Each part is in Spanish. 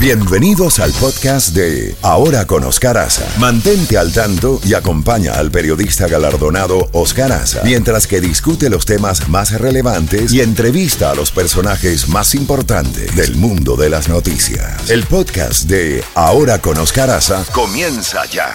Bienvenidos al podcast de Ahora con Oscar Aza. Mantente al tanto y acompaña al periodista galardonado Oscar Aza mientras que discute los temas más relevantes y entrevista a los personajes más importantes del mundo de las noticias. El podcast de Ahora con Oscar Aza comienza ya.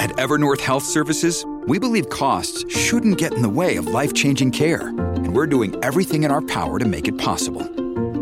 At Evernorth Health Services, we believe costs shouldn't get in the way of life-changing care, and we're doing everything in our power to make it possible.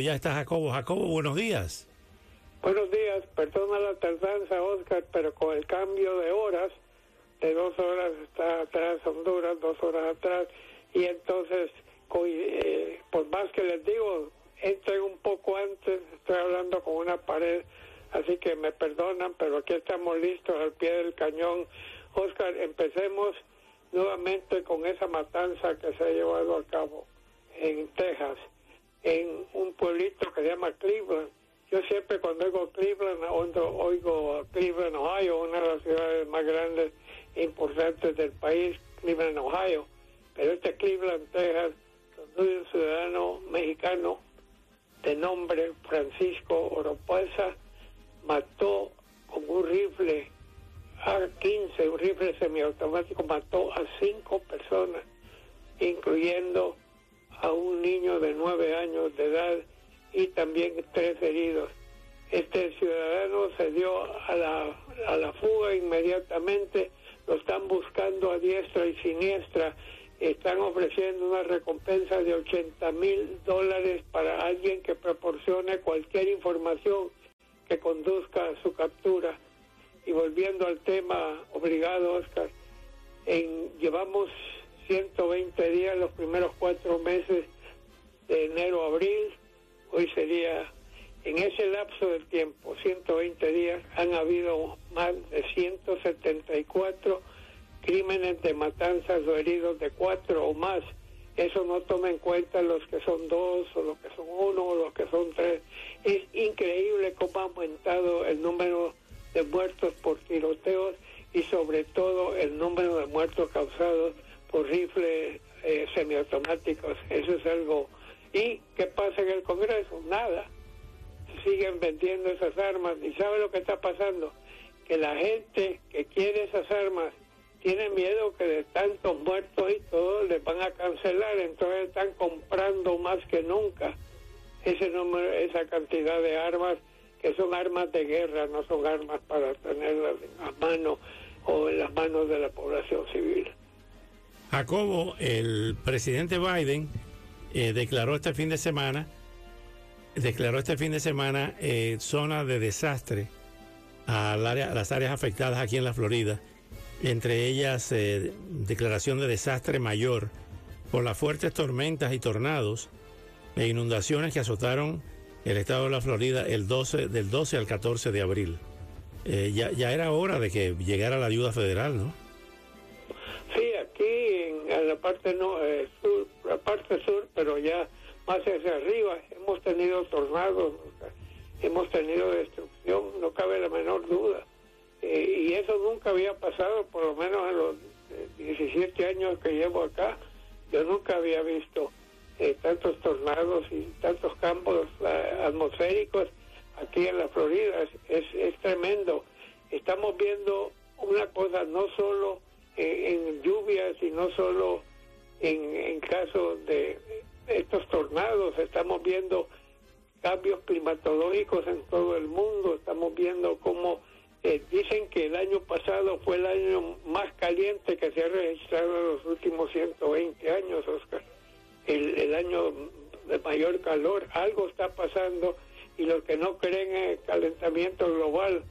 Ya está Jacobo. Jacobo, buenos días. Buenos días, perdona la tardanza, Oscar, pero con el cambio de horas, de dos horas está atrás Honduras, dos horas atrás, y entonces, eh, por más que les digo, entré un poco antes, estoy hablando con una pared, así que me perdonan, pero aquí estamos listos al pie del cañón. Oscar, empecemos nuevamente con esa matanza que se ha llevado a cabo en Texas, en un pueblito que se llama Cleveland. Yo siempre cuando oigo Cleveland, oigo, Cleveland, Ohio, una de las ciudades más grandes e importantes del país, Cleveland, Ohio. Pero este Cleveland, Texas, donde un ciudadano mexicano de nombre Francisco Oropesa mató con un rifle A-15, un rifle semiautomático, mató a cinco personas, incluyendo niño de nueve años de edad y también tres heridos. Este ciudadano se dio a la, a la fuga inmediatamente, lo están buscando a diestra y siniestra, están ofreciendo una recompensa de 80 mil dólares para alguien que proporcione cualquier información que conduzca a su captura. Y volviendo al tema, obligado Oscar, en, llevamos 120 días, los primeros cuatro meses de enero abril, hoy sería, en ese lapso del tiempo, 120 días, han habido más de 174 crímenes de matanzas o heridos de cuatro o más. Eso no toma en cuenta los que son dos o los que son uno o los que son tres. Es increíble cómo ha aumentado el número de muertos por tiroteos y sobre todo el número de muertos causados por rifles eh, semiautomáticos. Eso es algo. ¿Y qué pasa en el Congreso? Nada. Siguen vendiendo esas armas. ¿Y sabe lo que está pasando? Que la gente que quiere esas armas tiene miedo que de tantos muertos y todo les van a cancelar. Entonces están comprando más que nunca ese número, esa cantidad de armas que son armas de guerra, no son armas para tenerlas en las manos o en las manos de la población civil. Jacobo, el presidente Biden eh, declaró este fin de semana, declaró este fin de semana eh, zona de desastre al área- a las áreas afectadas aquí en la Florida, entre ellas eh, declaración de desastre mayor por las fuertes tormentas y tornados e inundaciones que azotaron el estado de la Florida el 12, del 12 al 14 de abril. Ya, ya era hora de que llegara la ayuda federal, ¿no? Sí, aquí en, la parte no, sur, la parte sur, pero ya más hacia arriba hemos tenido tornados, hemos tenido destrucción, no cabe la menor duda. Eh, y eso nunca había pasado, por lo menos en los eh, 17 años que llevo acá, yo nunca había visto eh, tantos tornados y tantos campos eh, atmosféricos aquí en la Florida. Es, es, tremendo. Estamos viendo una cosa, no solo en, en lluvias y no solo en, en caso de estos tornados, estamos viendo cambios climatológicos en todo el mundo, estamos viendo cómo eh, dicen que el año pasado fue el año más caliente que se ha registrado en los últimos 120 años, Oscar. El, el año de mayor calor, algo está pasando y los que no creen en el calentamiento global,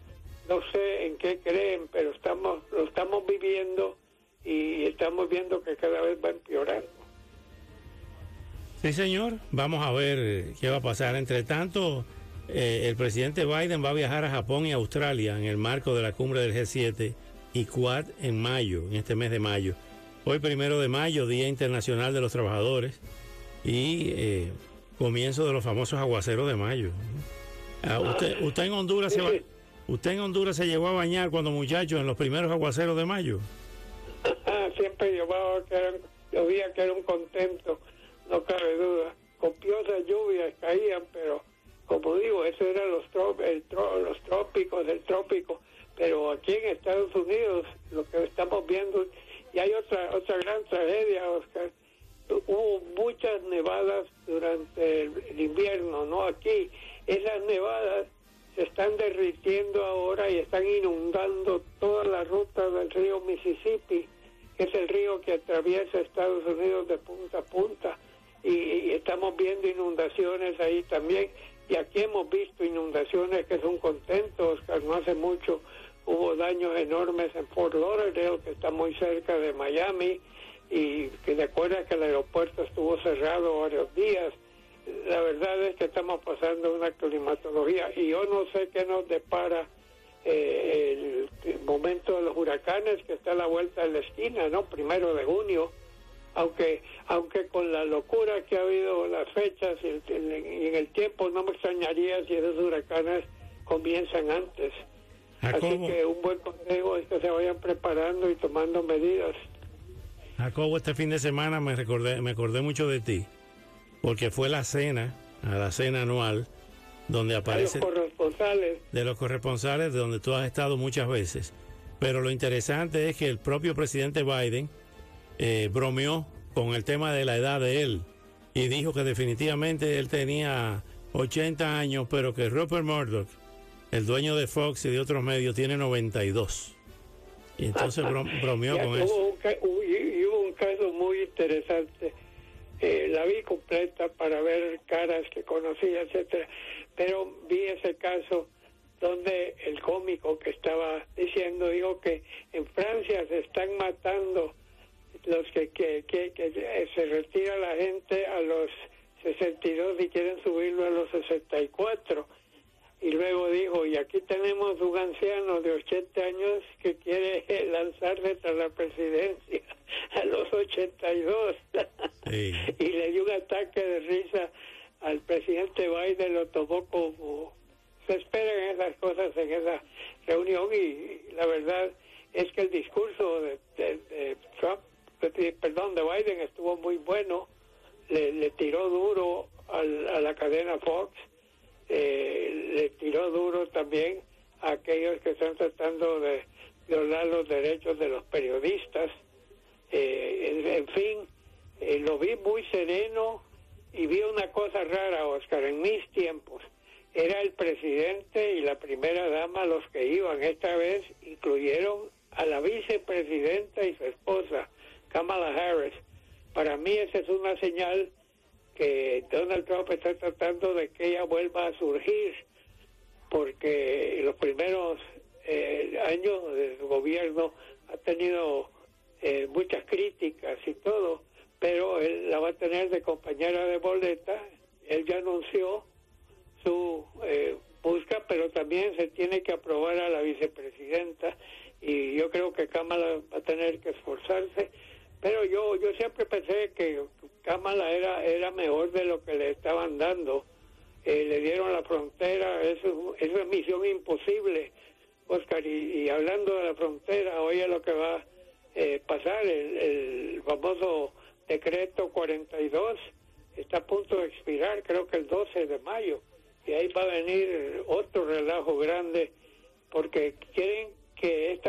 no sé en qué creen, pero estamos lo estamos viviendo y estamos viendo que cada vez va empeorando. Sí, señor. Vamos a ver eh, qué va a pasar. Entre tanto, eh, el presidente Biden va a viajar a Japón y Australia en el marco de la cumbre del G7 y Quad en mayo, en este mes de mayo. Hoy, primero de mayo, Día Internacional de los Trabajadores y eh, comienzo de los famosos aguaceros de mayo. Ah, usted, usted en Honduras se va, usted en Honduras se llevó a bañar cuando muchacho en los primeros aguaceros de mayo. Siempre llevaba que era, llovía que era un contento no cabe duda. Copiosas lluvias caían, pero como digo, eso eran los, el los trópicos del trópico. Pero aquí en Estados Unidos, lo que estamos viendo, y hay otra, otra gran tragedia, Oscar. Hubo muchas nevadas durante el, invierno, ¿no? Aquí, esas nevadas se están derritiendo ahora y están inundando toda la ruta del río Mississippi, es el río que atraviesa Estados Unidos de punta a punta y, estamos viendo inundaciones ahí también. Y aquí hemos visto inundaciones que son contentos, no hace mucho hubo daños enormes en Fort Lauderdale, que está muy cerca de Miami, y que de acuerdo que el aeropuerto estuvo cerrado varios días. La verdad es que estamos pasando una climatología y yo no sé qué nos depara eh, el, momento de los huracanes que está a la vuelta de la esquina, ¿no? Primero de junio aunque aunque con la locura que ha habido las fechas y, en el tiempo no me extrañaría si esos huracanes comienzan antes. Así que un buen consejo es que se vayan preparando y tomando medidas. Jacobo, este fin de semana me recordé, me acordé mucho de ti, porque fue la cena, a la cena anual, donde aparece... De los corresponsales. De los corresponsales, de donde tú has estado muchas veces. Pero lo interesante es que el propio presidente Biden eh, bromeó con el tema de la edad de él y dijo que definitivamente él tenía 80 años, pero que Rupert Murdoch, el dueño de Fox y de otros medios, tiene 92. Y entonces bromeó con eso. y hubo un caso muy interesante. Eh, la vi completa para ver caras que conocía, etcétera. Pero vi ese caso donde el cómico que estaba diciendo dijo que en Francia se están matando los que, que, que, se retira la gente a los 62 y quieren subirlo a los 64. Y luego dijo, y aquí tenemos un anciano de 80 años que quiere lanzarse tras la presidencia a los 82. y le dio un ataque de risa al presidente Biden, lo tomó como... Se esperan esas cosas en esa reunión y la verdad es que el discurso de, de Trump perdón, de Biden estuvo muy bueno, le, tiró duro a la cadena Fox, eh, le tiró duro también a aquellos que están tratando de violar los derechos de los periodistas. Eh, en, fin, eh, lo vi muy sereno y vi una cosa rara, Oscar, en mis tiempos. Era el presidente y la primera dama los que iban. Esta vez incluyeron a la vicepresidenta y su esposa. Kamala Harris. Para mí esa es una señal que Donald Trump está tratando de que ella vuelva a surgir, porque los primeros eh, años de su gobierno ha tenido eh, muchas críticas y todo, pero él la va a tener de compañera de boleta. Él ya anunció su eh, busca, pero también se tiene que aprobar a la vicepresidenta y yo creo que Kamala va a tener que esforzarse pero yo yo siempre pensé que Kamala era era mejor de lo que le estaban dando. Eh, le dieron la frontera, eso, eso es misión imposible, Oscar. Y, hablando de la frontera, oye lo que va a eh, pasar, el, el famoso decreto 42 está a punto de expirar, creo que el 12 de mayo. Y ahí va a venir otro relajo grande, porque quieren que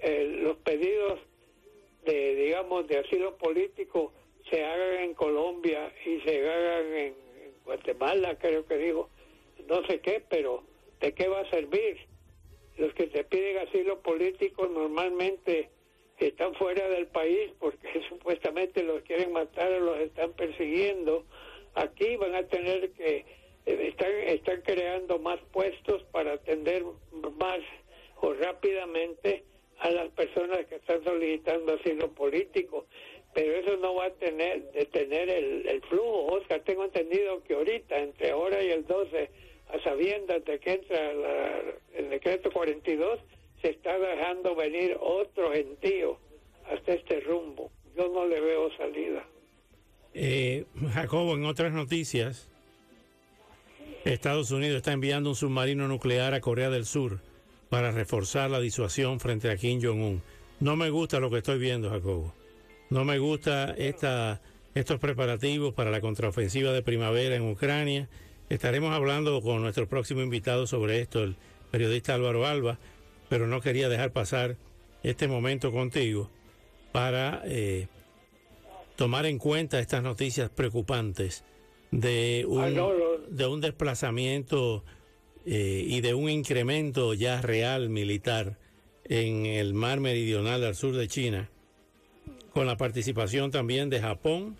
eh, los pedidos de, digamos, de asilo político se hagan en Colombia y se hagan en, Guatemala, creo que digo, no sé qué, pero ¿de qué va a servir? Los que te piden asilo político normalmente están fuera del país porque supuestamente los quieren matar o los están persiguiendo. Aquí van a tener que eh, están están creando más puestos para atender más o rápidamente a las personas que están solicitando asilo político. pero eso no va a tener detener el, el flujo. Oscar, tengo entendido que ahorita, entre ahora y el 12, a sabiendas de que entra el decreto 42, se está dejando venir otro gentío hasta este rumbo. Yo no le veo salida. Eh, Jacobo, en otras noticias, Estados Unidos está enviando un submarino nuclear a Corea del Sur para reforzar la disuasión frente a Kim Jong-un. No me gusta lo que estoy viendo, Jacobo. No me gusta esta, estos preparativos para la contraofensiva de primavera en Ucrania. Estaremos hablando con nuestro próximo invitado sobre esto, el periodista Álvaro Alba, pero no quería dejar pasar este momento contigo para eh, tomar en cuenta estas noticias preocupantes de un, Ah, de un desplazamiento eh, y de un incremento ya real militar en el mar meridional al sur de China, con la participación también de Japón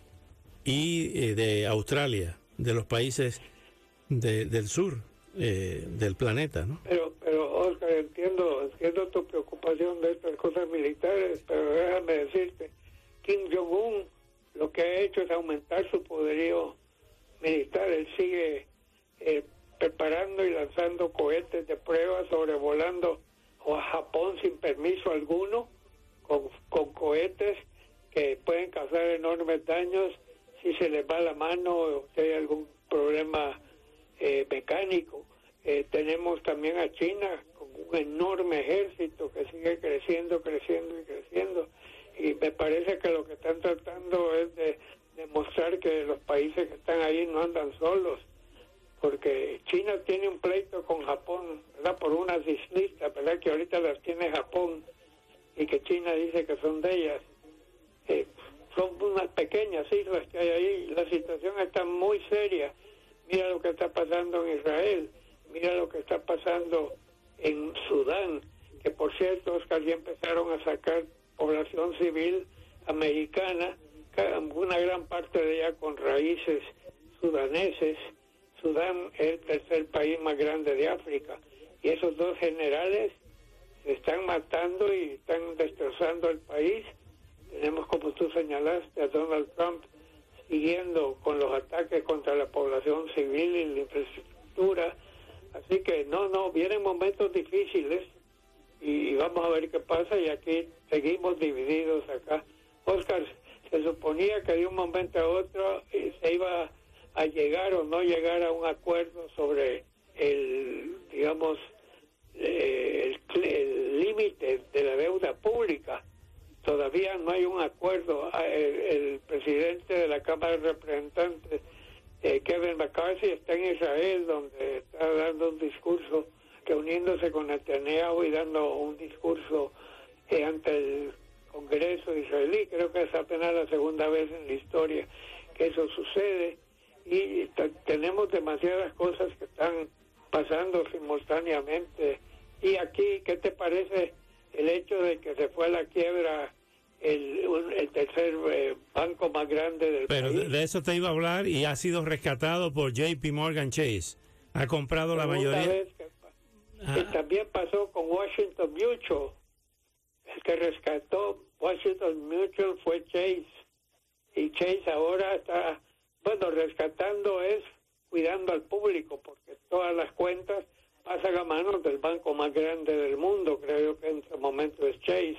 y eh, de Australia, de los países de- del sur eh, del planeta, ¿no? Pero, pero Oscar, entiendo, entiendo tu preocupación de estas cosas militares, pero déjame decirte, Kim Jong-un lo que ha hecho es aumentar su poderío militar. Él sigue eh, preparando y lanzando cohetes de prueba, sobrevolando a Japón sin permiso alguno, con, con cohetes que pueden causar enormes daños si se les va la mano o si hay algún problema eh, mecánico. Eh, tenemos también a China con un enorme ejército que sigue creciendo, creciendo y creciendo. Y me parece que lo que están tratando es de demostrar que los países que están ahí no andan solos, porque China tiene un pleito con Japón, ¿verdad? Por unas islitas, ¿verdad? Que ahorita las tiene Japón y que China dice que son de ellas. Eh, son unas pequeñas islas que hay ahí. La situación está muy seria. Mira lo que está pasando en Israel, mira lo que está pasando en Sudán, que por cierto, Oscar, ya empezaron a sacar población civil americana, ca- una gran parte de ella con raíces sudaneses. Sudán es el tercer país más grande de África. Y esos dos generales se están matando y están destrozando el país. Tenemos, como tú señalaste, a Donald Trump siguiendo con los ataques contra la población civil y la infraestructura. Así que no, no, vienen momentos difíciles y, vamos a ver qué pasa y aquí seguimos divididos acá. Oscar, se suponía que de un momento a otro eh, se iba a llegar o no llegar a un acuerdo sobre el, digamos, eh, el límite de la deuda pública. Todavía no hay un acuerdo. Ah, El, el presidente de la Cámara de Representantes, eh, Kevin McCarthy, está en Israel, donde está dando un discurso, reuniéndose con Netanyahu y dando un discurso eh, ante el Congreso israelí. Creo que es apenas la segunda vez en la historia que eso sucede. Y tenemos demasiadas cosas que están pasando simultáneamente. Y aquí, ¿qué te parece el hecho de que se fue a la quiebra el, un- el tercer eh, banco más grande del Pero de, país? de eso te iba a hablar y ha sido rescatado por JP Morgan Chase. Ha comprado la mayoría. vez que Ah. que también pasó con Washington Mutual. El que rescató Washington Mutual fue Chase. Y Chase ahora está, bueno, rescatando es cuidando al público, porque todas las cuentas manos del banco más grande del mundo, creo que en este momento es Chase.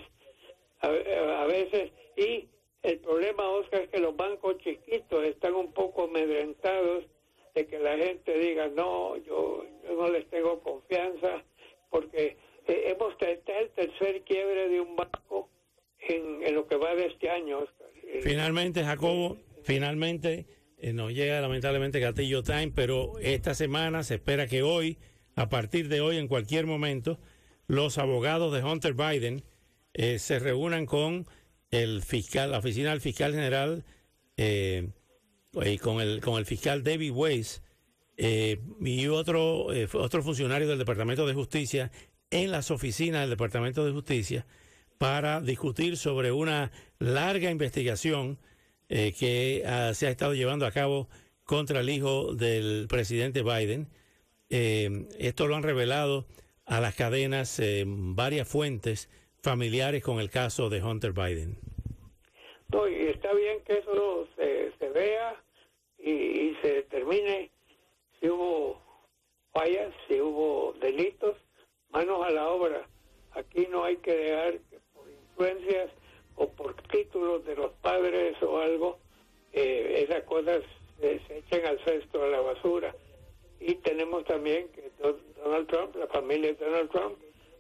A, a veces, y el problema, Oscar, es que los bancos chiquitos están un poco amedrentados de que la gente diga, no, yo, yo no les tengo confianza, porque eh, hemos tratado el tercer quiebre de un banco en, en lo que va de este año, Oscar. Eh, Finalmente, Jacobo, finalmente eh, nos llega lamentablemente Gatillo Time, pero esta semana se espera que hoy, a partir de hoy, en cualquier momento, los abogados de Hunter Biden eh, se reúnan con el fiscal, la oficina del fiscal general eh, y con el con el fiscal David Weiss eh, y otro eh, otro funcionario del Departamento de Justicia en las oficinas del Departamento de Justicia para discutir sobre una larga investigación que ah, se ha estado llevando a cabo contra el hijo del presidente Biden. Eh, esto lo han revelado a las cadenas eh, varias fuentes familiares con el caso de Hunter Biden. No, y está bien que eso se, se vea y, y se determine si hubo fallas, si hubo delitos, manos a la obra. Aquí no hay que dejar que por influencias o por títulos de los padres o algo, eh, esas cosas se, se echen al cesto, a la basura. Y tenemos también que Don- Donald Trump, la familia de Donald Trump,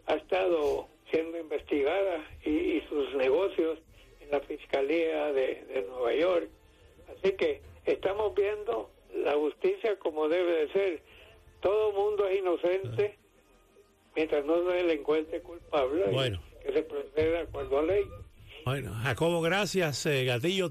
ha estado siendo investigada y, y sus negocios en la Fiscalía de, de Nueva York. Así que estamos viendo la justicia como debe de ser. Todo mundo es inocente mientras no se le encuentre culpable. y Bueno. Que se proceda cuando a ley. Bueno, Jacobo, gracias. eh, Gatillo